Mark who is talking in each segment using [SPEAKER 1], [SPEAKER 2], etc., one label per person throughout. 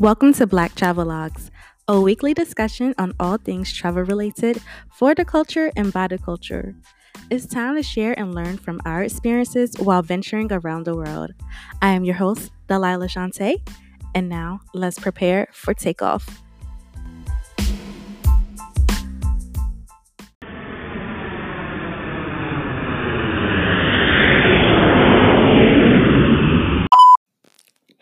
[SPEAKER 1] Welcome to Black Travelogues, a weekly discussion on all things travel related for the culture and by the culture. It's time to share and learn from our experiences while venturing around the world. I am your host, Delilah Shonte', and now let's prepare for takeoff.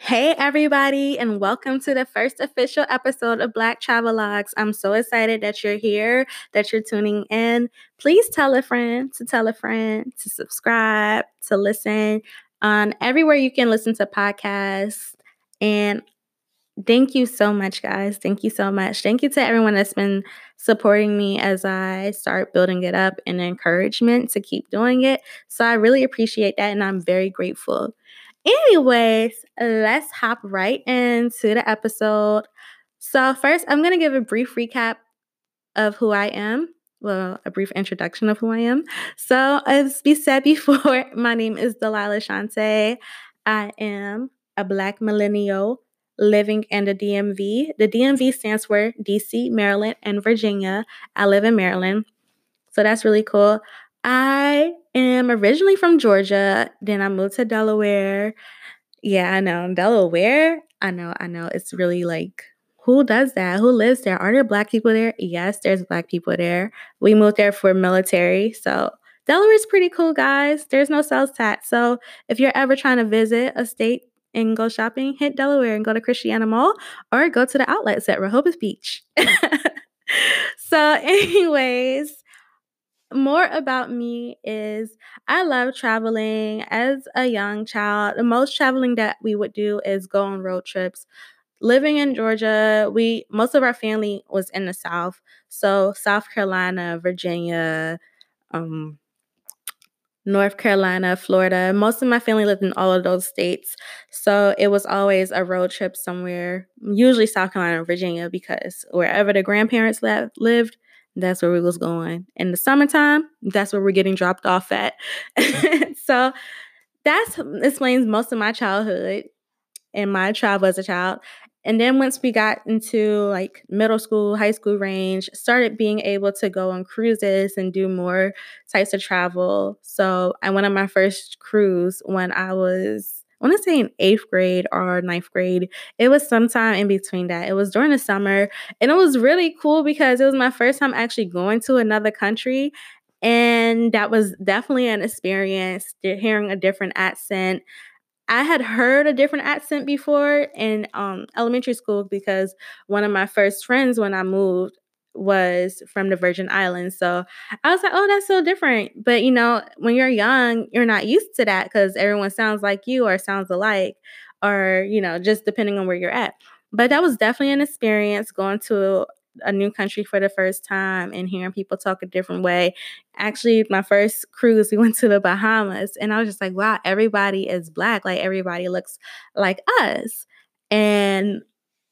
[SPEAKER 1] Hey, everybody, and welcome to the first official episode of Black Travelogues. I'm so excited that you're here, that you're tuning in. Please tell a friend to tell a friend to subscribe, to listen on everywhere you can listen to podcasts. And thank you so much, guys. Thank you so much. Thank you to everyone that's been supporting me as I start building it up and encouragement to keep doing it. So I really appreciate that, and I'm very grateful. Anyways, let's hop right into the episode. So, first, I'm going to give a brief recap of who I am. Well, a brief introduction of who I am. So, as we said before, my name is Delilah Shonte'. I am a Black millennial living in the DMV. The DMV stands for DC, Maryland, and Virginia. I live in Maryland. So, that's really cool. I am originally from Georgia. Then I moved to Delaware. Yeah, I know. Delaware. I know, I know. It's really like, who does that? Who lives there? Are there black people there? Yes, there's black people there. We moved there for military. So Delaware's pretty cool, guys. There's no sales tax. So if you're ever trying to visit a state and go shopping, hit Delaware and go to Christiana Mall or go to the outlets at Rehoboth Beach. so, anyways, more about me is I love traveling as a young child. The most traveling that we would do is go on road trips. Living in Georgia, we most of our family was in the South. So South Carolina, Virginia, um, North Carolina, Florida. Most of my family lived in all of those states. So it was always a road trip somewhere, usually South Carolina Virginia, because wherever the grandparents lived, that's where we was going. In the summertime, that's where we're getting dropped off at. so that mm, explains most of my childhood and my travel as a child. And then once we got into like middle school, high school range, started being able to go on cruises and do more types of travel. So I went on my first cruise when I was I want to say in eighth grade or ninth grade. It was sometime in between that. It was during the summer. And it was really cool because it was my first time actually going to another country. And that was definitely an experience, hearing a different accent. I had heard a different accent before in um, elementary school because one of my first friends, when I moved, was from the Virgin Islands. So I was like, oh, that's so different. But you know, when you're young, you're not used to that because everyone sounds like you or sounds alike, or you know, just depending on where you're at. But that was definitely an experience going to a new country for the first time and hearing people talk a different way. Actually, my first cruise, we went to the Bahamas, and I was just like, wow, everybody is black. Like everybody looks like us. And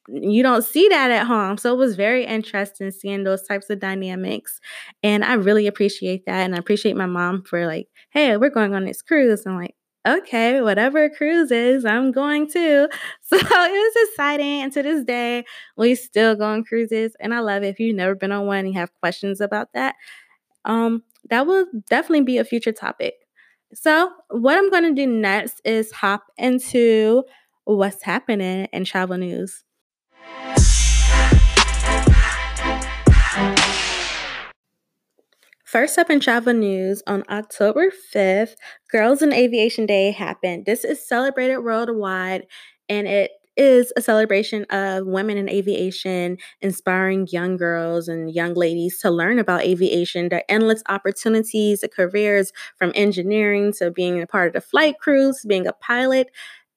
[SPEAKER 1] you don't see that at home. So it was very interesting seeing those types of dynamics. And I really appreciate that. And I appreciate my mom for like, hey, we're going on this cruise. I'm like, okay, whatever cruise is, I'm going to. So it was exciting. And to this day, we still go on cruises. And I love it. If you've never been on one and you have questions about that, um, that will definitely be a future topic. So, what I'm going to do next is hop into what's happening in travel news. First up in travel news, on October 5th, Girls in Aviation Day happened. This is celebrated worldwide and it is a celebration of women in aviation, inspiring young girls and young ladies to learn about aviation, the endless opportunities, the careers from engineering to being a part of the flight crews, being a pilot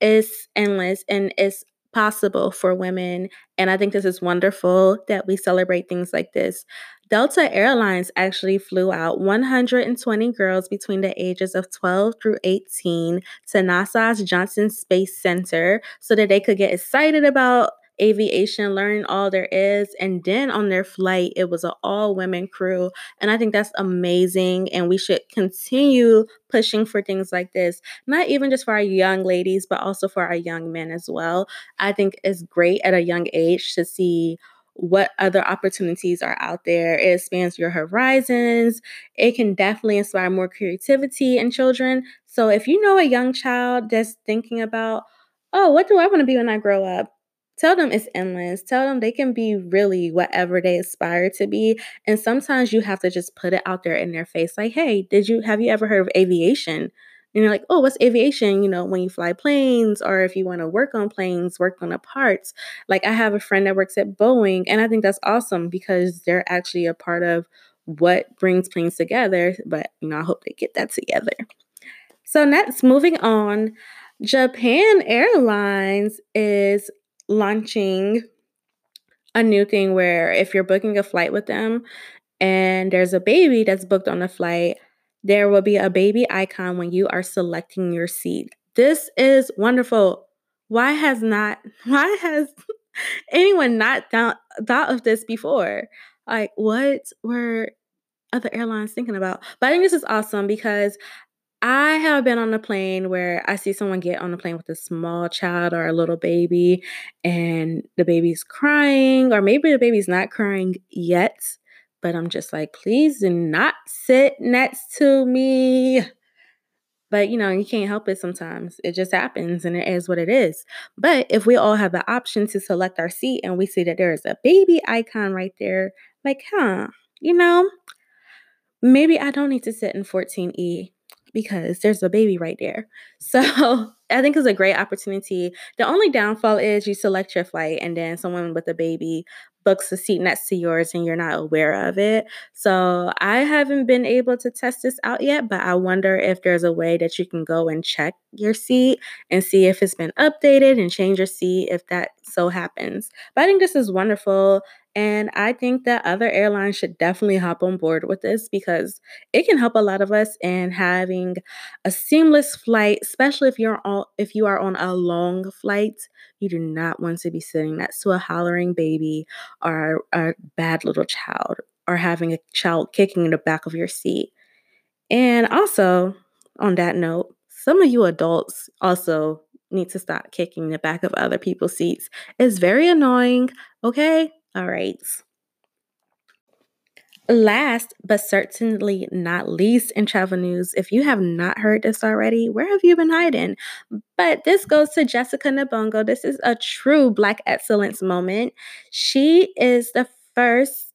[SPEAKER 1] is endless and it's possible for women. And I think this is wonderful that we celebrate things like this. Delta Airlines actually flew out 120 girls between the ages of 12 through 18 to NASA's Johnson Space Center so that they could get excited about aviation, learn all there is. And then on their flight, it was an all women crew. And I think that's amazing. And we should continue pushing for things like this, not even just for our young ladies, but also for our young men as well. I think it's great at a young age to see what other opportunities are out there. It expands your horizons. It can definitely inspire more creativity in children. So if you know a young child that's thinking about, oh, what do I want to be when I grow up? Tell them it's endless. Tell them they can be really whatever they aspire to be. And sometimes you have to just put it out there in their face like, hey, did you have you ever heard of aviation? And you're like, oh, what's aviation? You know, when you fly planes or if you want to work on planes, work on the parts. Like, I have a friend that works at Boeing, and I think that's awesome because they're actually a part of what brings planes together. But, you know, I hope they get that together. So, next, moving on, Japan Airlines is launching a new thing where if you're booking a flight with them and there's a baby that's booked on the flight, there will be a baby icon when you are selecting your seat. This is wonderful. Why has not why has anyone not thought, thought of this before? Like what were other airlines thinking about? But I think this is awesome because I have been on a plane where I see someone get on a plane with a small child or a little baby, and the baby's crying, or maybe the baby's not crying yet, but I'm just like, please do not sit next to me. But you know, you can't help it sometimes. It just happens and it is what it is. But if we all have the option to select our seat and we see that there is a baby icon right there, like, huh, you know, maybe I don't need to sit in 14E because there's a baby right there. So I think it's a great opportunity. The only downfall is you select your flight and then someone with a baby books a seat next to yours and you're not aware of it. So I haven't been able to test this out yet, but I wonder if there's a way that you can go and check your seat and see if it's been updated and change your seat if that so happens. But I think this is wonderful. And I think that other airlines should definitely hop on board with this because it can help a lot of us in having a seamless flight, especially if you're on if you are on a long flight. You do not want to be sitting next to a hollering baby or a bad little child or having a child kicking in the back of your seat. And also, on that note, some of you adults also need to stop kicking the back of other people's seats. It's very annoying, okay? All right. Last but certainly not least in travel news, if you have not heard this already, where have you been hiding? But this goes to Jessica Nabongo. This is a true Black excellence moment. She is the first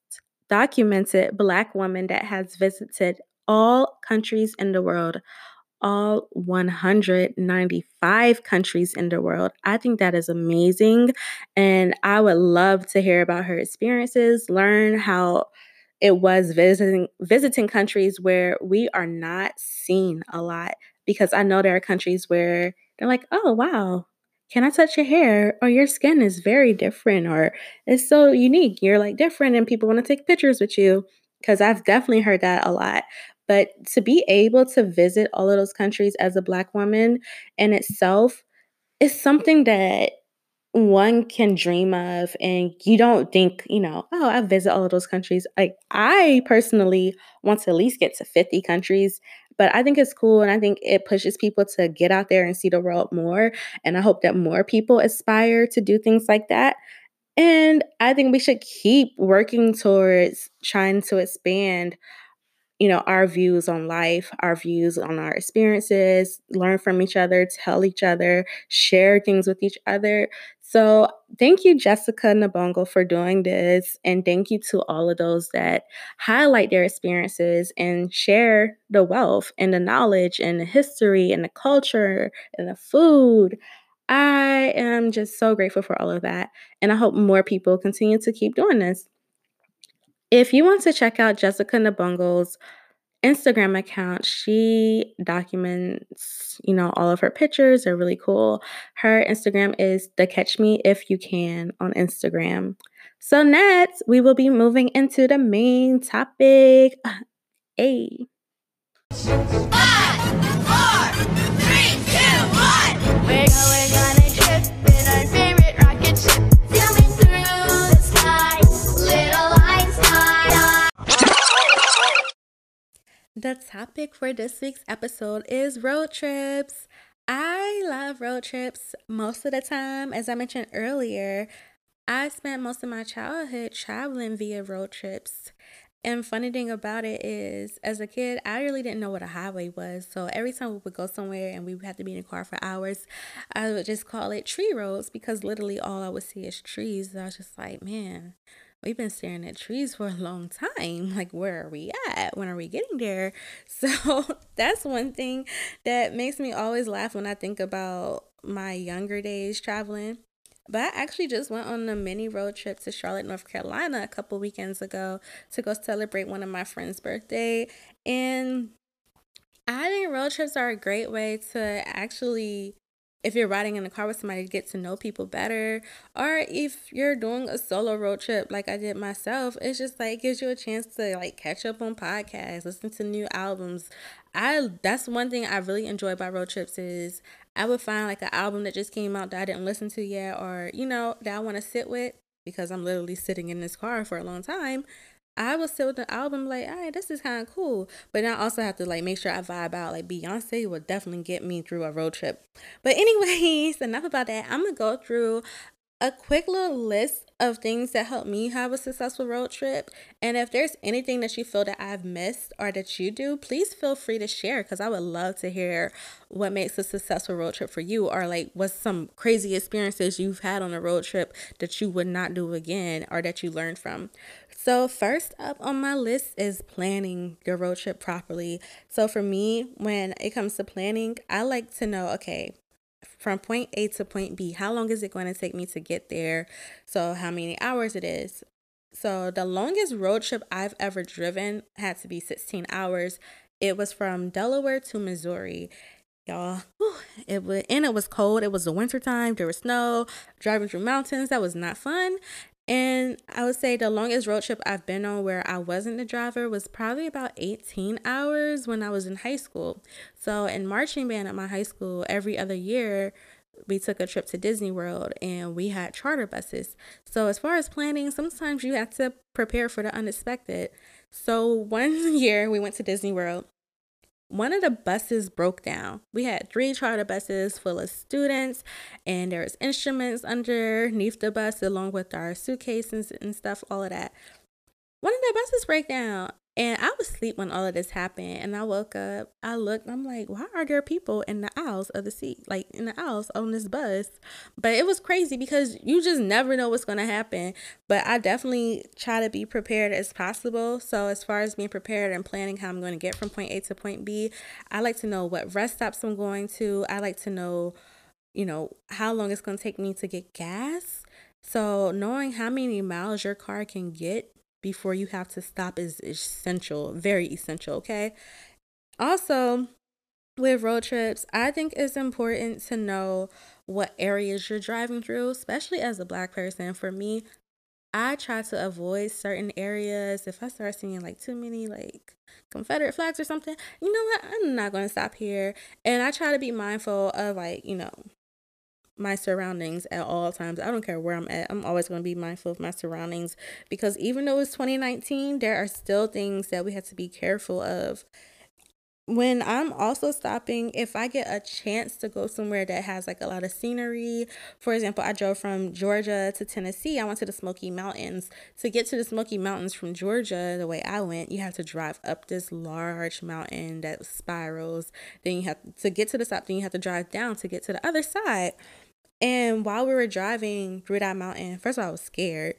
[SPEAKER 1] documented Black woman that has visited all countries in the world all 195 countries in the world. I think that is amazing. And I would love to hear about her experiences, learn how it was visiting visiting countries where we are not seen a lot because I know there are countries where they're like, "Oh, wow. Can I touch your hair? Or your skin is very different or it's so unique. You're like different and people want to take pictures with you." Cuz I've definitely heard that a lot. But to be able to visit all of those countries as a Black woman in itself is something that one can dream of and you don't think you know oh i visit all of those countries. Like i personally want to at least get to 50 countries but i think it's cool and i think it pushes people to get out there and see the world more and i hope that more people aspire to do things like that and i think we should keep working towards trying to expand you know, our views on life, our views on our experiences, learn from each other, tell each other, share things with each other. So, thank you, Jessica Nabongo, for doing this. And thank you to all of those that highlight their experiences and share the wealth and the knowledge and the history and the culture and the food. I am just so grateful for all of that. And I hope more people continue to keep doing this. If you want to check out Jessica Nabongo's Instagram account, she documents, you know, all of her pictures They're really cool. Her Instagram is the Catch Me If You Can on Instagram. So next, we will be moving into the main topic. A. Five, four, three, two, one. We're going topic for this week's episode is road trips. I love road trips most of the time. As I mentioned earlier, I spent most of my childhood traveling via road trips. And funny thing about it is, as a kid, I really didn't know what a highway was. So every time we would go somewhere and we would have to be in a car for hours, I would just call it tree roads because literally all I would see is trees. I was just like, man, we've been staring at trees for a long time. Like, where are we at? When are we getting there? So that's one thing that makes me always laugh when I think about my younger days traveling. But I actually just went on a mini road trip to Charlotte, North Carolina a couple weekends ago to go celebrate one of my friend's birthday. And I think road trips are a great way to actually if you're riding in the car with somebody to get to know people better or if you're doing a solo road trip like I did myself it's just like gives you a chance to like catch up on podcasts listen to new albums. I that's one thing I really enjoy about road trips is I would find like an album that just came out that I didn't listen to yet or you know that I want to sit with because I'm literally sitting in this car for a long time I would sit with the album like, all right, this is kind of cool. But then I also have to like make sure I vibe out. Like Beyonce will definitely get me through a road trip. But anyways, enough about that. I'm gonna go through a quick little list of things that help me have a successful road trip. And if there's anything that you feel that I've missed or that you do, please feel free to share because I would love to hear what makes a successful road trip for you or like what's some crazy experiences you've had on a road trip that you would not do again or that you learned from. So, first up on my list is planning your road trip properly. So, for me, when it comes to planning, I like to know okay, from point A to point B, how long is it going to take me to get there? So, how many hours it is. So, the longest road trip I've ever driven had to be 16 hours. It was from Delaware to Missouri. Y'all, it was and it was cold. It was the winter time. There was snow. Driving through mountains that was not fun. And I would say the longest road trip I've been on where I wasn't the driver was probably about 18 hours when I was in high school. So, in marching band at my high school, every other year, we took a trip to Disney World and we had charter buses. So, as far as planning, sometimes you have to prepare for the unexpected. So, one year we went to Disney World one of the buses broke down. We had three charter buses full of students, and there was instruments underneath the bus, along with our suitcases and stuff, all of that. One of the buses break down, and I was asleep when all of this happened. And I woke up, I looked, I'm like, why are there people in the aisles of the seat, like in the aisles on this bus? But it was crazy because you just never know what's going to happen. But I definitely try to be prepared as possible. So, as far as being prepared and planning how I'm going to get from point A to point B, I like to know what rest stops I'm going to. I like to know, you know, how long it's going to take me to get gas. So, knowing how many miles your car can get before you have to stop is essential, very essential, okay? Also, with road trips, I think it's important to know what areas you're driving through, especially as a black person. For me, I try to avoid certain areas. If I start seeing like too many like Confederate flags or something, you know what? I'm not going to stop here. And I try to be mindful of like, you know, my surroundings at all times. I don't care where I'm at. I'm always going to be mindful of my surroundings because even though it's 2019, there are still things that we have to be careful of. When I'm also stopping, if I get a chance to go somewhere that has like a lot of scenery, for example, I drove from Georgia to Tennessee. I went to the Smoky Mountains. To get to the Smoky Mountains from Georgia, the way I went, you have to drive up this large mountain that spirals. Then you have to get to the top, then you have to drive down to get to the other side. And while we were driving through that mountain, first of all, I was scared.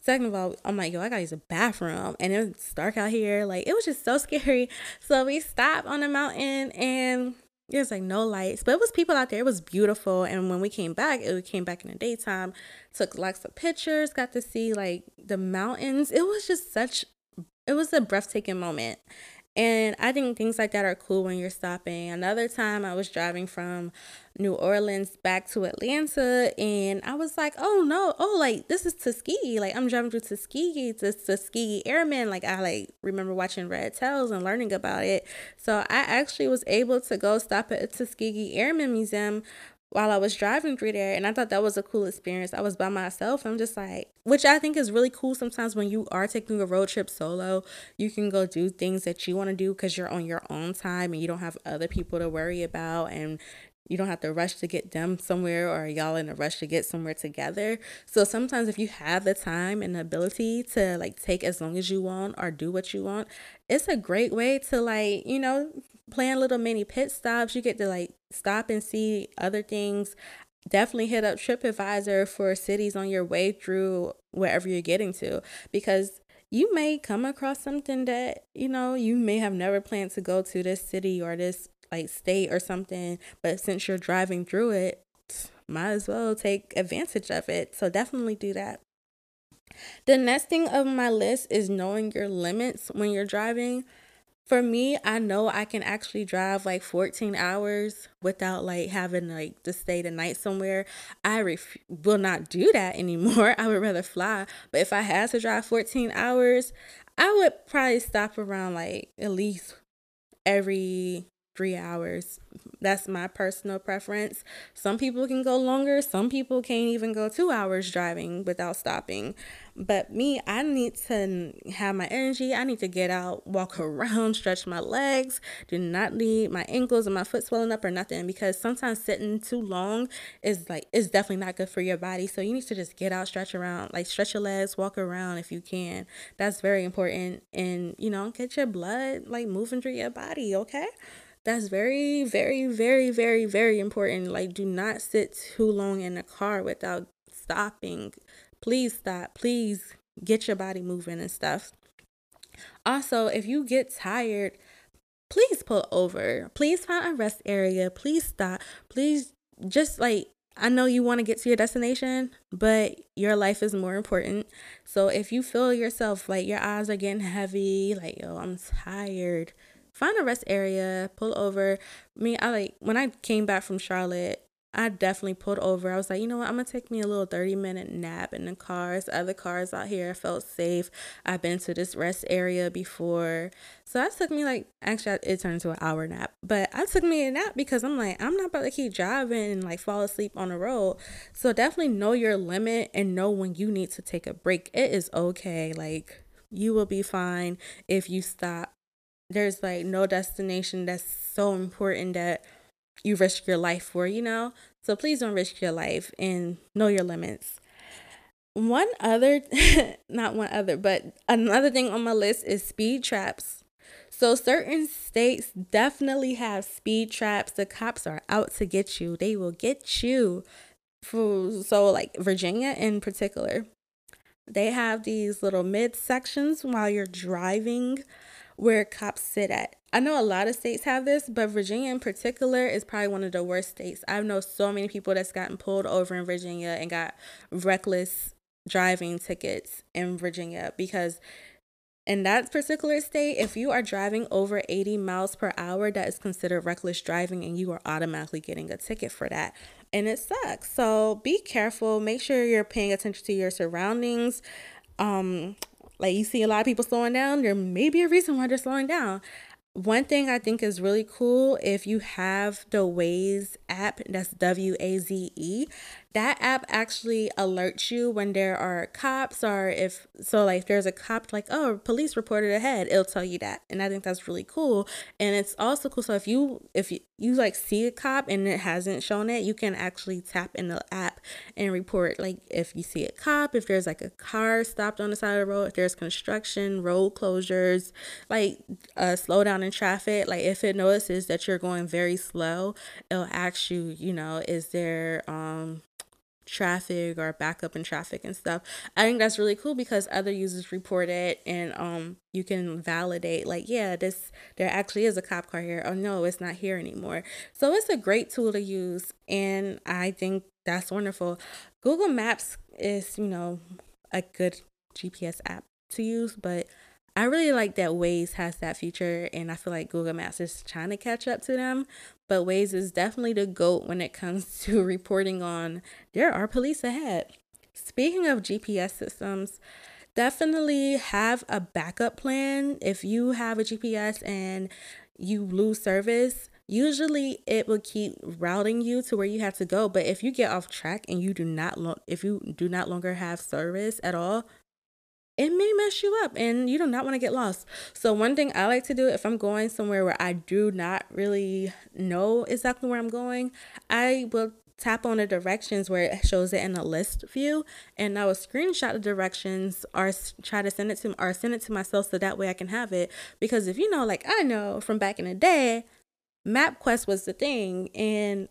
[SPEAKER 1] Second of all, I'm like, yo, I gotta use a bathroom. And it's dark out here. Like, it was just so scary. So we stopped on the mountain and there's like no lights, but it was people out there. It was beautiful. And when we came back, it came back in the daytime, took lots of pictures, got to see like the mountains. It was just such, it was a breathtaking moment. And I think things like that are cool when you're stopping. Another time I was driving from New Orleans back to Atlanta and I was like, oh no, oh like this is Tuskegee. Like I'm driving through Tuskegee to Tuskegee Airmen. Like I like remember watching Red Tails and learning about it. So I actually was able to go stop at Tuskegee Airmen Museum while I was driving through there. And I thought that was a cool experience. I was by myself. I'm just like, which I think is really cool sometimes when you are taking a road trip solo. You can go do things that you want to do because you're on your own time and you don't have other people to worry about. And you don't have to rush to get them somewhere or y'all in a rush to get somewhere together. So sometimes if you have the time and the ability to like take as long as you want or do what you want, it's a great way to like, you know, plan little mini pit stops. You get to like stop and see other things. Definitely hit up TripAdvisor for cities on your way through wherever you're getting to because you may come across something that, you know, you may have never planned to go to this city or this like state or something, but since you're driving through it, might as well take advantage of it. So definitely do that. The next thing of my list is knowing your limits when you're driving. For me, I know I can actually drive like 14 hours without like having like to stay the night somewhere. I ref- will not do that anymore. I would rather fly. But if I had to drive 14 hours, I would probably stop around like at least every three hours. That's my personal preference. Some people can go longer, some people can't even go two hours driving without stopping. But me, I need to have my energy. I need to get out, walk around, stretch my legs. Do not need my ankles and my foot swelling up or nothing because sometimes sitting too long is like it's definitely not good for your body. So you need to just get out, stretch around, like stretch your legs, walk around if you can. That's very important and you know, get your blood like moving through your body, okay? That's very, very, very, very, very important. Like, do not sit too long in the car without stopping. Please stop. Please get your body moving and stuff. Also, if you get tired, please pull over. Please find a rest area. Please stop. Please just like I know you want to get to your destination, but your life is more important. So if you feel yourself like your eyes are getting heavy, like, yo, I'm tired, find a rest area, pull over. I mean, I like when I came back from Charlotte, I definitely pulled over. I was like, you know what? I'm gonna take me a little 30 minute nap in the cars. Other cars out here I felt safe. I've been to this rest area before. So that took me like actually it turned into an hour nap. But I took me a nap because I'm like, I'm not about to keep driving and like fall asleep on the road. So definitely know your limit and know when you need to take a break. It is okay. Like you will be fine if you stop there's like no destination that's so important that you risk your life for, you know? So please don't risk your life and know your limits. One other, not one other, but another thing on my list is speed traps. So certain states definitely have speed traps. The cops are out to get you. They will get you. So like Virginia in particular, they have these little mid sections while you're driving where cops sit at. I know a lot of states have this, but Virginia in particular is probably one of the worst states. I know so many people that's gotten pulled over in Virginia and got reckless driving tickets in Virginia because in that particular state, if you are driving over 80 miles per hour, that is considered reckless driving and you are automatically getting a ticket for that. And it sucks. So be careful. Make sure you're paying attention to your surroundings. Um, like you see a lot of people slowing down, there may be a reason why they're slowing down. One thing I think is really cool if you have the Waze app, that's W A Z E, that app actually alerts you when there are cops or if so like if there's a cop like oh police reported ahead it'll tell you that and i think that's really cool and it's also cool so if you if you, you like see a cop and it hasn't shown it you can actually tap in the app and report like if you see a cop if there's like a car stopped on the side of the road if there's construction road closures like a slowdown in traffic like if it notices that you're going very slow it'll ask you you know is there um traffic or backup in traffic and stuff. I think that's really cool because other users report it and um you can validate like yeah this there actually is a cop car here. Oh no, it's not here anymore. So it's a great tool to use and I think that's wonderful. Google Maps is, you know, a good GPS app to use, but I really like that Waze has that feature, and I feel like Google Maps is trying to catch up to them. But Waze is definitely the GOAT when it comes to reporting on there are police ahead. Speaking of GPS systems, definitely have a backup plan. If you have a GPS and you lose service, usually it will keep routing you to where you have to go. But if you get off track and you do not lo- if you do not longer have service at all, it may mess you up and you do not want to get lost. So one thing I like to do if I'm going somewhere where I do not really know exactly where I'm going, I will tap on the directions where it shows it in a list view and I will screenshot the directions or try to send it to or send it to myself so that way I can have it because if you know like I know from back in the day MapQuest was the thing and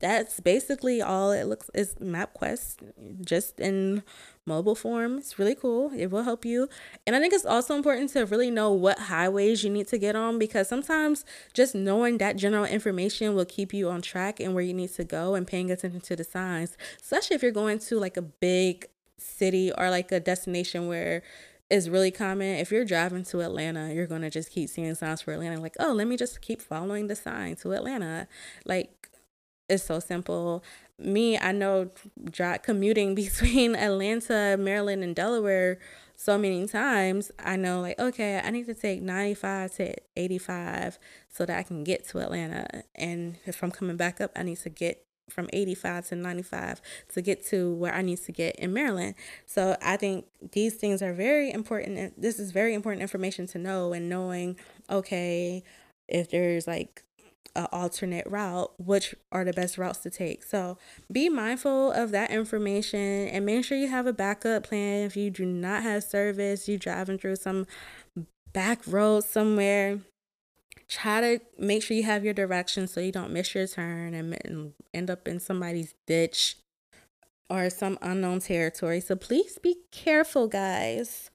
[SPEAKER 1] that's basically all it looks is MapQuest just in mobile form. It's really cool. It will help you. And I think it's also important to really know what highways you need to get on because sometimes just knowing that general information will keep you on track and where you need to go and paying attention to the signs, especially if you're going to like a big city or like a destination where is really common. If you're driving to Atlanta, you're going to just keep seeing signs for Atlanta. Like, oh, let me just keep following the sign to Atlanta. Like, it's so simple. Me, I know dry, commuting between Atlanta, Maryland, and Delaware so many times. I know, like, okay, I need to take 95 to 85 so that I can get to Atlanta. And if I'm coming back up, I need to get from 85 to 95 to get to where I need to get in Maryland. So I think these things are very important. and This is very important information to know and knowing, okay, if there's like an alternate route, which are the best routes to take. So be mindful of that information and make sure you have a backup plan if you do not have service, you driving through some back road somewhere try to make sure you have your directions so you don't miss your turn and, end up in somebody's ditch or some unknown territory. So please be careful, guys.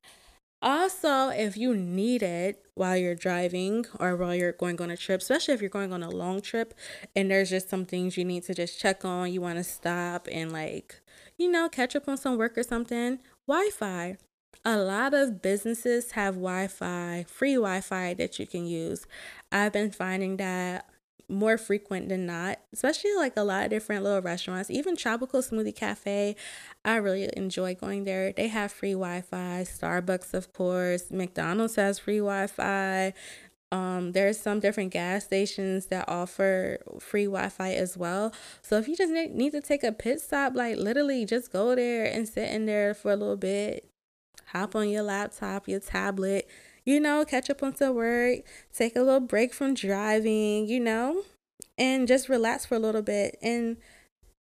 [SPEAKER 1] Also, if you need it while you're driving or while you're going on a trip, especially if you're going on a long trip and there's just some things you need to just check on, you want to stop and like, you know, catch up on some work or something, Wi Fi a lot of businesses have Wi-Fi, free Wi-Fi that you can use. I've been finding that more frequent than not, especially like a lot of different little restaurants, even Tropical Smoothie Cafe. I really enjoy going there. They have free Wi Fi, Starbucks, of course, McDonald's has free Wi Fi. Um, there's some different gas stations that offer free Wi-Fi as well. So if you just need to take a pit stop, like literally just go there and sit in there for a little bit, hop on your laptop, your tablet, you know, catch up on some work, take a little break from driving, you know, and just relax for a little bit. And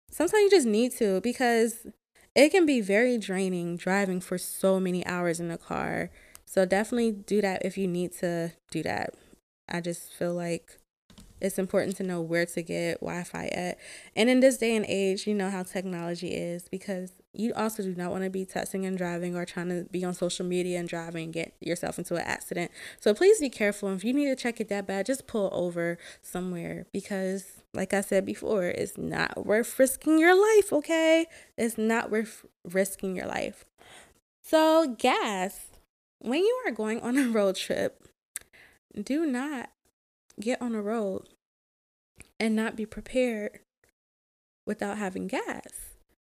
[SPEAKER 1] sometimes you just need to because it can be very draining driving for so many hours in the car. So definitely do that if you need to do that. I just feel like it's important to know where to get Wi Fi at. And in this day and age, you know how technology is because you also do not want to be texting and driving or trying to be on social media and driving and get yourself into an accident. So please be careful. If you need to check it that bad, just pull over somewhere because, like I said before, it's not worth risking your life, okay? It's not worth risking your life. So, gas, when you are going on a road trip, do not get on a road and not be prepared without having gas.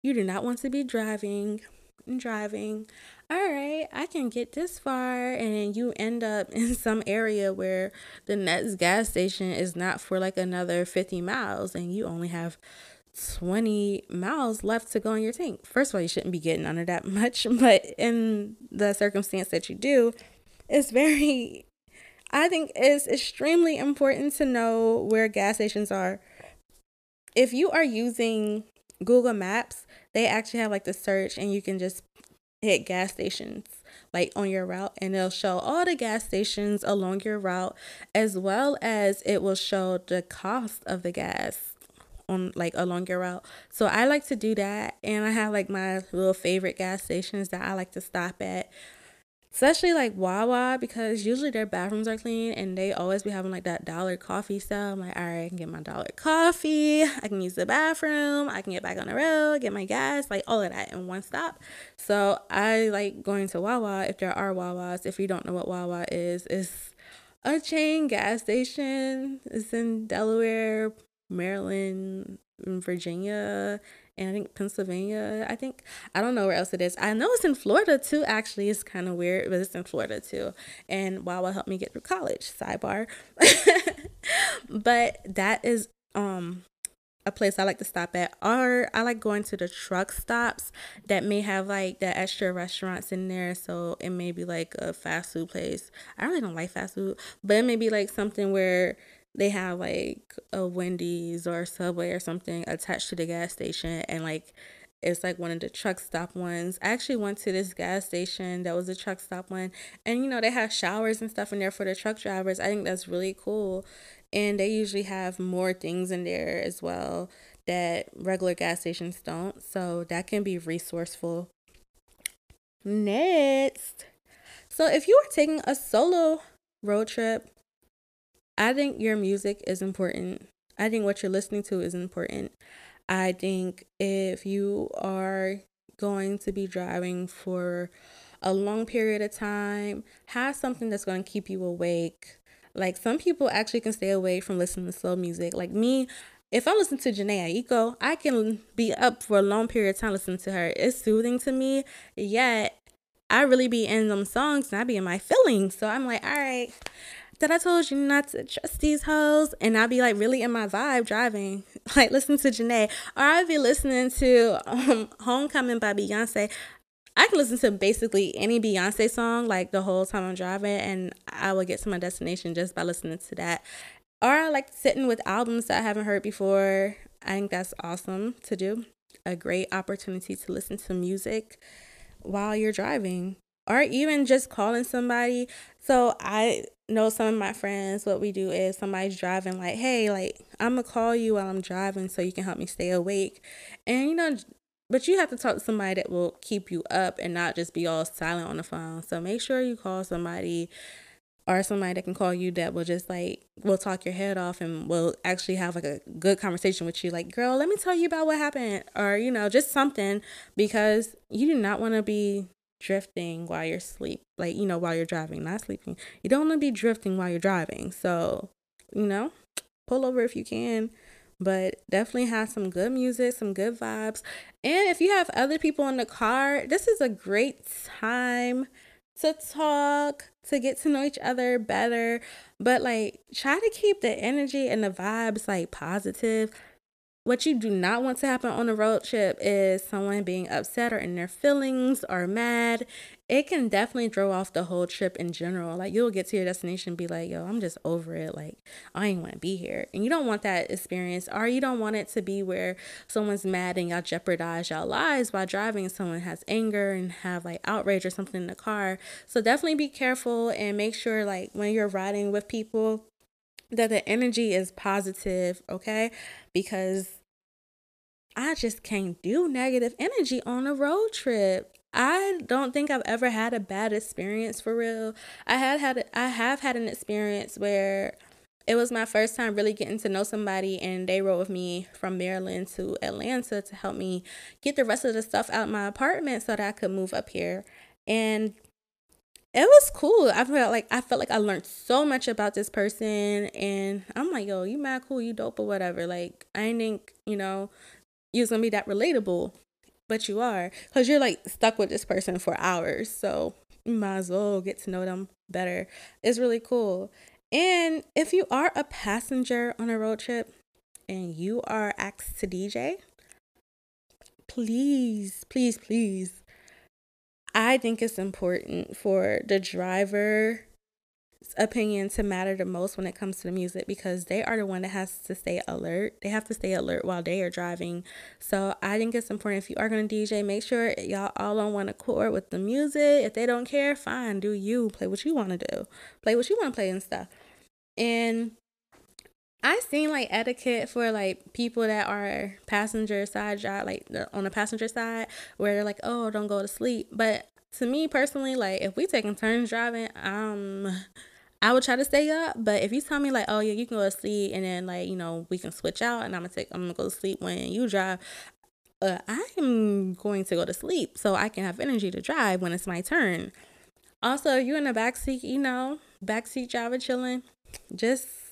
[SPEAKER 1] You do not want to be driving and driving. All right, I can get this far, and you end up in some area where the next gas station is not for like another 50 miles, and you only have 20 miles left to go in your tank. First of all, you shouldn't be getting under that much, but in the circumstance that you do, it's very I think it's extremely important to know where gas stations are. If you are using Google Maps, they actually have like the search and you can just hit gas stations like on your route and it'll show all the gas stations along your route as well as it will show the cost of the gas on like along your route. So I like to do that and I have like my little favorite gas stations that I like to stop at especially like Wawa because usually their bathrooms are clean and they always be having like that dollar coffee stuff. I'm like, all right, I can get my dollar coffee, I can use the bathroom, I can get back on the road, get my gas, like all of that in one stop. So I like going to Wawa if there are Wawas. If you don't know what Wawa is, it's a chain gas station. It's in Delaware, Maryland, mm, Virginia, and I think Pennsylvania. I think I don't know where else it is. I know it's in Florida too. Actually, it's kind of weird, but it's in Florida too. And Wawa helped me get through college. Sidebar. but that is um a place I like to stop at, or I like going to the truck stops that may have like the extra restaurants in there. So it may be like a fast food place. I really don't like fast food, but it may be like something where they have like a Wendy's or a Subway or something attached to the gas station and like it's like one of the truck stop ones. I actually went to this gas station that was a truck stop one and you know they have showers and stuff in there for the truck drivers. I think that's really cool. And they usually have more things in there as well that regular gas stations don't. So that can be resourceful. Next. So if you are taking a solo road trip, I think your music is important. I think what you're listening to is important. I think if you are going to be driving for a long period of time, have something that's going to keep you awake. Like some people actually can stay away from listening to slow music. Like me, if I listen to Jhené Aiko, I can be up for a long period of time listening to her. It's soothing to me. Yet I really be in them songs and I be in my feelings. So I'm like, all right, that I told you not to trust these hoes. And I'll be like really in my vibe driving, like listen to Jhené. Or I'll be listening to um, Homecoming by Beyonce. I can listen to basically any Beyonce song like the whole time I'm driving, and I will get to my destination just by listening to that. Or I like sitting with albums that I haven't heard before. I think that's awesome to do. A great opportunity to listen to music while you're driving or even just calling somebody. So I know some of my friends, what we do is somebody's driving, like, hey, like, I'm gonna call you while I'm driving so you can help me stay awake. And you know, but you have to talk to somebody that will keep you up and not just be all silent on the phone. So make sure you call somebody or somebody that can call you that will just like will talk your head off and will actually have like a good conversation with you like girl let me tell you about what happened or you know just something because you do not want to be drifting while you're sleep like you know while you're driving not sleeping. You don't want to be drifting while you're driving so you know pull over if you can but definitely have some good music some good vibes. And if you have other people in the car this is a great time to talk to get to know each other better but like try to keep the energy and the vibes like positive what you do not want to happen on a road trip is someone being upset or in their feelings or mad. It can definitely throw off the whole trip in general. Like you'll get to your destination be like, yo, I'm just over it. Like I ain't want to be here. And you don't want that experience or you don't want it to be where someone's mad and y'all jeopardize y'all lives by driving. Someone has anger and have like outrage or something in the car. So definitely be careful and make sure like when you're riding with people that the energy is positive, okay? Because I just can't do negative energy on a road trip. I don't think I've ever had a bad experience for real. I had had I have had an experience where it was my first time really getting to know somebody and they rode with me from Maryland to Atlanta to help me get the rest of the stuff out my apartment so that I could move up here. And it was cool. I felt like I felt like I learned so much about this person, and I'm like, yo, you mad cool, you dope or whatever. Like I didn't think, you know, you was gonna be that relatable, but you are, cause you're like stuck with this person for hours. So you might as well get to know them better. It's really cool. And if you are a passenger on a road trip and you are asked to DJ, please, please, please I think it's important for the driver's opinion to matter the most when it comes to the music because they are the one that has to stay alert. They have to stay alert while they are driving. So I think it's important if you are gonna DJ, make sure y'all all on one accord with the music. If they don't care, fine, do you play what you want to do, play what you want to play and stuff. And I seen like etiquette for like people that are passenger side drive, like on the passenger side, where they're like, "Oh, don't go to sleep." But to me personally, like if we taking turns driving, um, I would try to stay up. But if you tell me like, "Oh yeah, you can go to sleep," and then like you know we can switch out, and I'm gonna take, I'm gonna go to sleep when you drive. Uh, I'm going to go to sleep so I can have energy to drive when it's my turn. Also, you in the back seat, you know, back seat driver chilling, just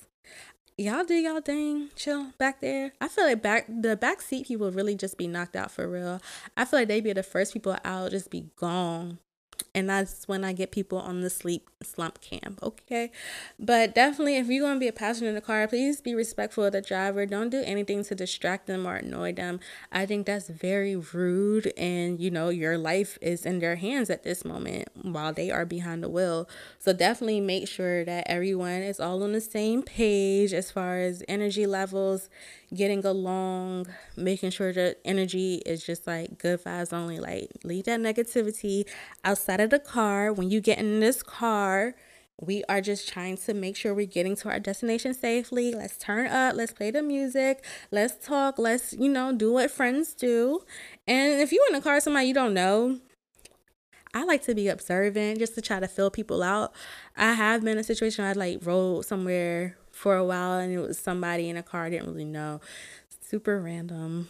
[SPEAKER 1] y'all do y'all thing, chill back there. I feel like back the back seat people really just be knocked out for real. I feel like they be the first people out, just be gone and that's when I get people on the sleep slump camp. Okay, but definitely, if you're gonna be a passenger in the car, please be respectful of the driver. Don't do anything to distract them or annoy them. I think that's very rude, and you know your life is in their hands at this moment while they are behind the wheel. So definitely make sure that everyone is all on the same page as far as energy levels getting along, making sure that energy is just like good vibes only. Like, leave that negativity outside of the car. When you get in this car, we are just trying to make sure we're getting to our destination safely. Let's turn up, let's play the music, let's talk, let's, you know, do what friends do. And if you're in a car with somebody you don't know, I like to be observant just to try to fill people out. I have been in a situation I like rode somewhere for a while and it was somebody in a car I didn't really know. Super random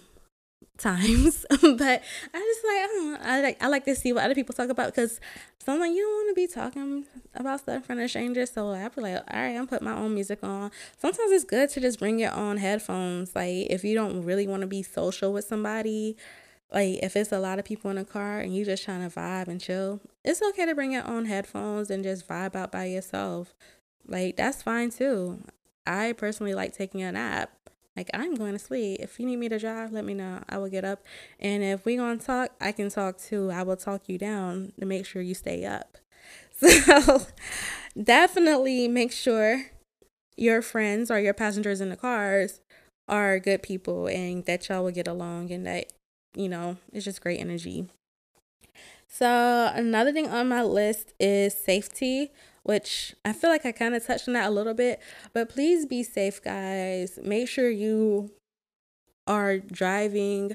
[SPEAKER 1] times but i just like I, don't know, I like i like to see what other people talk about because sometimes you don't want to be talking about stuff in front of strangers so i be like all right i'm putting my own music on sometimes it's good to just bring your own headphones like if you don't really want to be social with somebody like if it's a lot of people in a car and you just trying to vibe and chill it's okay to bring your own headphones and just vibe out by yourself like that's fine too. I personally like taking a nap. Like I'm going to sleep. If you need me to drive, let me know. I will get up. And if we gonna talk, I can talk too. I will talk you down to make sure you stay up. So definitely make sure your friends or your passengers in the cars are good people and that y'all will get along and that, you know, it's just great energy. So another thing on my list is safety which I feel like I kind of touched on that a little bit, but please be safe, guys. Make sure you are driving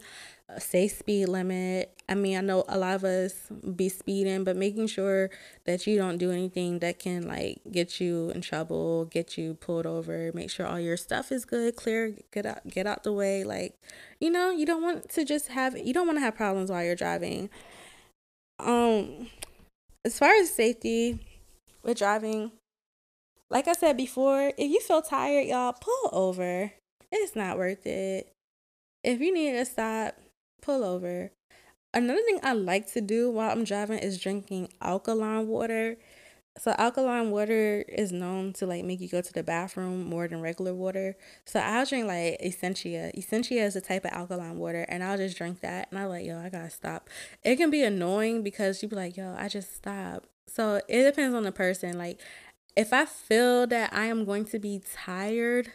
[SPEAKER 1] a safe speed limit. I mean, I know a lot of us be speeding, but making sure that you don't do anything that can like get you in trouble, get you pulled over. Make sure all your stuff is good, clear, get out, get out the way. Like, you know, you don't want to just have you don't want to have problems while you're driving. Um, as far as safety, with driving. Like I said before, if you feel tired, y'all pull over. It's not worth it. If you need to stop, pull over. Another thing I like to do while I'm driving is drinking alkaline water. So alkaline water is known to like make you go to the bathroom more than regular water. So I'll drink like Essentia. Essentia is a type of alkaline water, and I'll just drink that. And I'm like, yo, I gotta stop. It can be annoying because you be like, yo, I just stopped. So it depends on the person. Like, if I feel that I am going to be tired,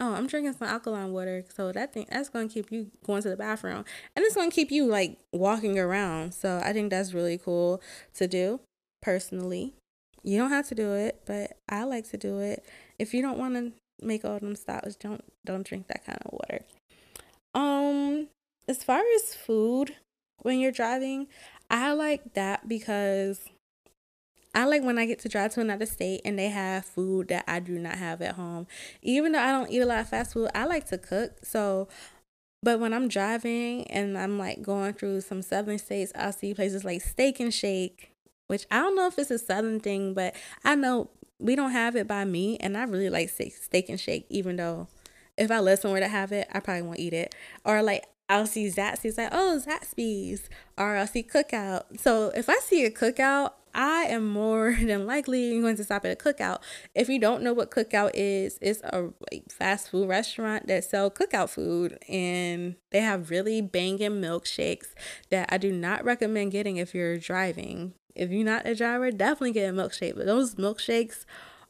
[SPEAKER 1] oh, I'm drinking some alkaline water. So that thing that's gonna keep you going to the bathroom, and it's gonna keep you like walking around. So I think that's really cool to do. Personally, you don't have to do it, but I like to do it. If you don't want to make all them stops, don't don't drink that kind of water. Um, as far as food when you're driving, I like that because I like when I get to drive to another state and they have food that I do not have at home. Even though I don't eat a lot of fast food, I like to cook. So, but when I'm driving and I'm like going through some southern states, I'll see places like Steak and Shake, which I don't know if it's a southern thing, but I know we don't have it by me. And I really like Steak and Shake, even though if I live somewhere to have it, I probably won't eat it. Or like I'll see Zaxby's like, oh, Zaxby's. Or I'll see Cookout. So if I see a Cookout, I am more than likely going to stop at a cookout. If you don't know what cookout is, it's a like, fast food restaurant that sell cookout food and they have really banging milkshakes that I do not recommend getting if you're driving. If you're not a driver, definitely get a milkshake. But those milkshakes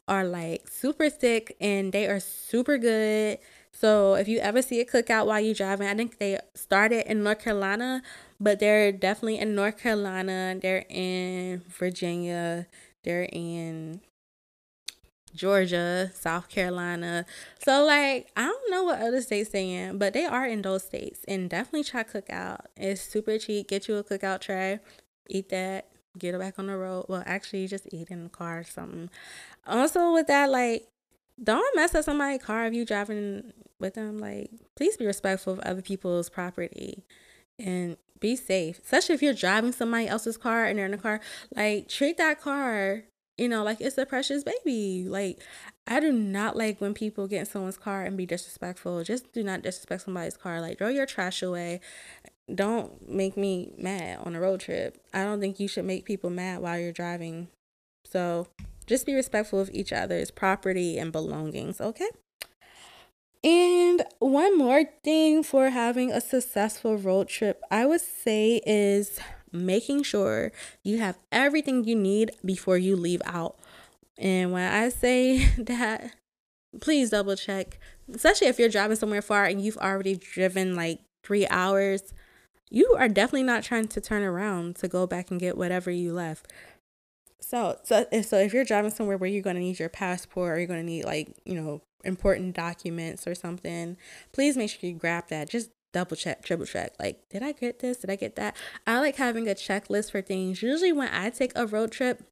[SPEAKER 1] are like super thick and they are super good. So if you ever see a cookout while you're driving, I think they started in North Carolina, but they're definitely in North Carolina. They're in Virginia. They're in Georgia, South Carolina. So like I don't know what other states they in, but they are in those states. And definitely try cookout. It's super cheap. Get you a cookout tray, eat that, get it back on the road. Well, actually just eat in the car or something. Also with that, like don't mess up somebody's car if you driving with them. Like, please be respectful of other people's property and be safe. Especially if you're driving somebody else's car and they're in a car. Like, treat that car You know, like it's a precious baby. Like I do not like when people get in someone's car and be disrespectful. Just do not disrespect somebody's car. Like throw your trash away. Don't make me mad on a road trip. I don't think you should make people mad while you're driving. So just be respectful of each other's property and belongings, okay? And one more thing for having a successful road trip, I would say is making sure you have everything you need before you leave out. And when I say that, please double check, especially if you're driving somewhere far and you've already driven like three hours. You are definitely not trying to turn around to go back and get whatever you left. So, so, so if you're driving somewhere where you're going to need your passport or you're going to need like, you know, important documents or something, please make sure you grab that. Just double check, triple check. Like, did I get this? Did I get that? I like having a checklist for things. Usually, when I take a road trip,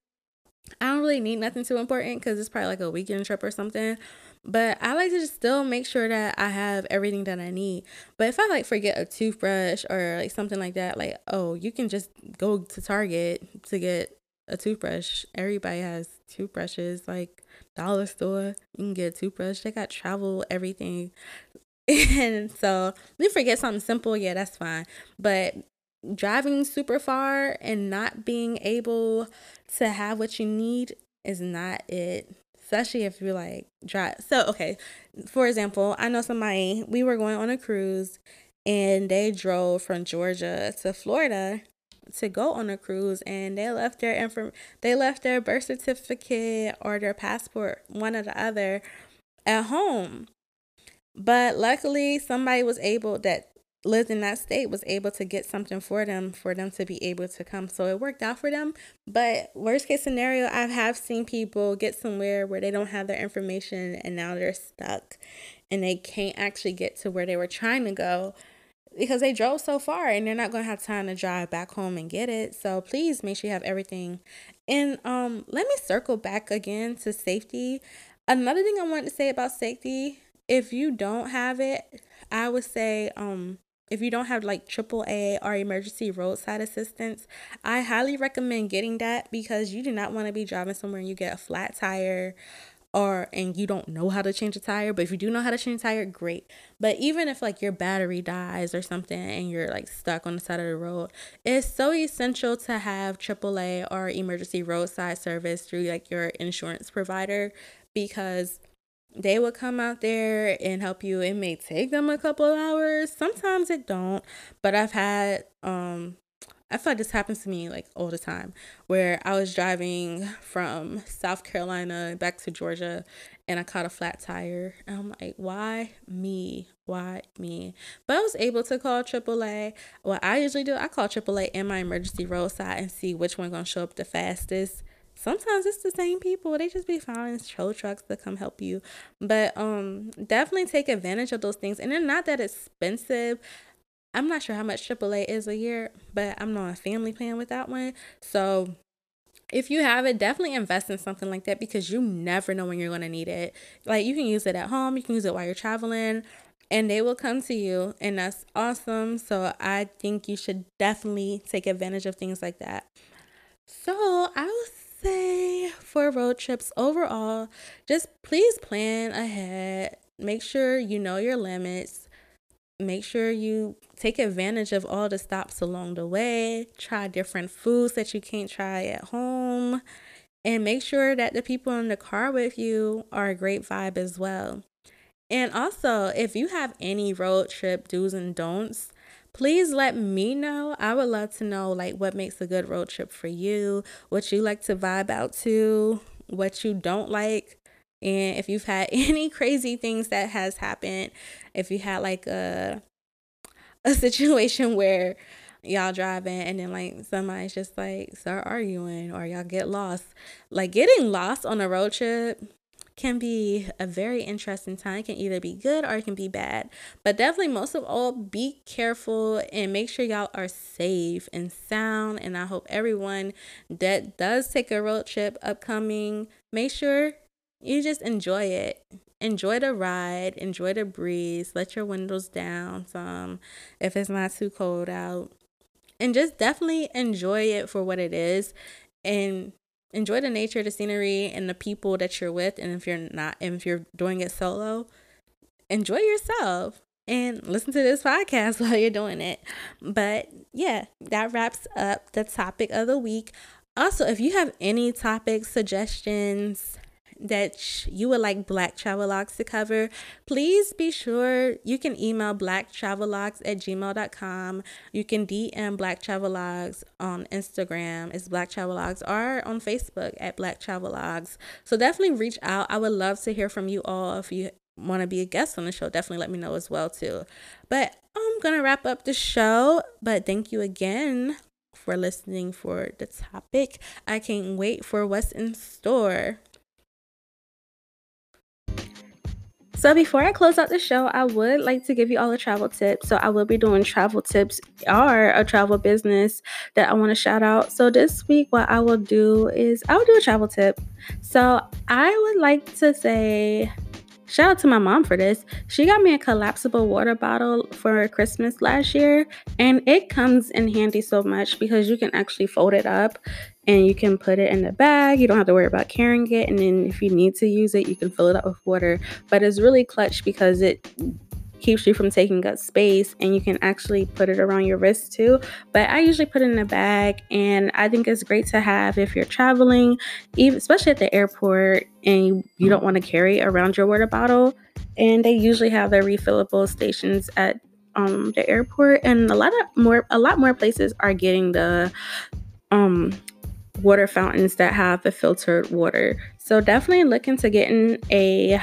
[SPEAKER 1] I don't really need nothing too important because it's probably like a weekend trip or something. But I like to just still make sure that I have everything that I need. But if I like forget a toothbrush or like something like that, like, oh, you can just go to Target to get a toothbrush. Everybody has toothbrushes, like dollar store. You can get a toothbrush. They got travel everything. and so we forget something simple, yeah, that's fine. But driving super far and not being able to have what you need is not it. Especially if you're like drive. So okay, for example, I know somebody. We were going on a cruise, and they drove from Georgia to Florida to go on a cruise and they left their inform they left their birth certificate or their passport one or the other at home. But luckily somebody was able that lived in that state was able to get something for them for them to be able to come. So it worked out for them. But worst case scenario i have seen people get somewhere where they don't have their information and now they're stuck and they can't actually get to where they were trying to go because they drove so far and they're not going to have time to drive back home and get it. So please make sure you have everything. And um let me circle back again to safety. Another thing I wanted to say about safety, if you don't have it, I would say um if you don't have like AAA or emergency roadside assistance, I highly recommend getting that because you do not want to be driving somewhere and you get a flat tire or and you don't know how to change a tire but if you do know how to change a tire great. But even if like your battery dies or something and you're like stuck on the side of the road it's so essential to have aaa or emergency roadside service through like your insurance provider because they will come out there and help you. It may take them a couple hours. Sometimes it don't but i've had um I feel like this happens to me like all the time where I was driving from South Carolina back to Georgia and I caught a flat tire. And I'm like, why me? Why me? But I was able to call AAA. What I usually do, I call AAA in my emergency roadside and see which one's gonna show up the fastest. Sometimes it's the same people. They just be finding tow trucks to come help you. But um definitely take advantage of those things. And they're not that expensive. I'm not sure how much AAA is a year, but I'm on a family plan with that one. So if you have it, definitely invest in something like that because you never know when you're going to need it. Like you can use it at home, you can use it while you're traveling, and they will come to you, and that's awesome. So I think you should definitely take advantage of things like that. So I would say for road trips overall, just please plan ahead. Make sure you know your limits make sure you take advantage of all the stops along the way. Try different foods that you can't try at home. And make sure that the people in the car with you are a great vibe as well. And also, if you have any road trip do's and don'ts, please let me know. I would love to know like what makes a good road trip for you, what you like to vibe out to, what you don't like and if you've had any crazy things that has happened if you had like a a situation where y'all driving and then like somebody's just like start arguing or y'all get lost like getting lost on a road trip can be a very interesting time. It can either be good or it can be bad. But definitely, most of all, be careful and make sure y'all are safe and sound. And I hope everyone that does take a road trip upcoming, make sure you just enjoy it. Enjoy the ride, enjoy the breeze, let your windows down some if it's not too cold out. And just definitely enjoy it for what it is. And enjoy the nature, the scenery, and the people that you're with. And if you're not, and if you're doing it solo, enjoy yourself and listen to this podcast while you're doing it. But yeah, that wraps up the topic of the week. Also, if you have any topic suggestions, that you would like Black Travelogues to cover, please be sure you can email blacktravelogues at gmail.com. You can DM Black Travelogues on Instagram, it's Black Travelogues, or on Facebook at Black Travelogues. So definitely reach out. I would love to hear from you all if you want to be a guest on the show, definitely let me know as well too. But I'm gonna wrap up the show. But thank you again for listening for the topic. I can't wait for what's in store. So before I close out the show, I would like to give you all a travel tip. So I will be doing travel tips or a travel business that I want to shout out. So this week, what I will do is I will do a travel tip. So I would like to say Shout out to my mom for this. She got me a collapsible water bottle for Christmas last year, and it comes in handy so much because you can actually fold it up and you can put it in the bag. You don't have to worry about carrying it, and then if you need to use it, you can fill it up with water. But it's really clutch because it keeps you from taking up space and you can actually put it around your wrist too but i usually put it in a bag and i think it's great to have if you're traveling even especially at the airport and you, you don't want to carry around your water bottle and they usually have their refillable stations at um, the airport and a lot of more a lot more places are getting the um water fountains that have the filtered water so definitely look into getting a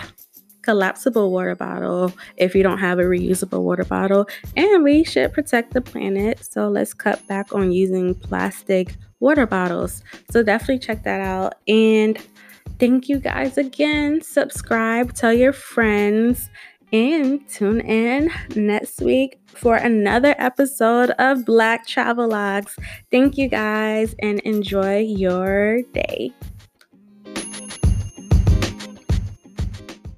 [SPEAKER 1] collapsible water bottle if you don't have a reusable water bottle. And we should protect the planet. So let's cut back on using plastic water bottles. So definitely check that out. And thank you guys again. Subscribe, tell your friends, and tune in next week for another episode of Black Travelogues. Thank you guys and enjoy your day.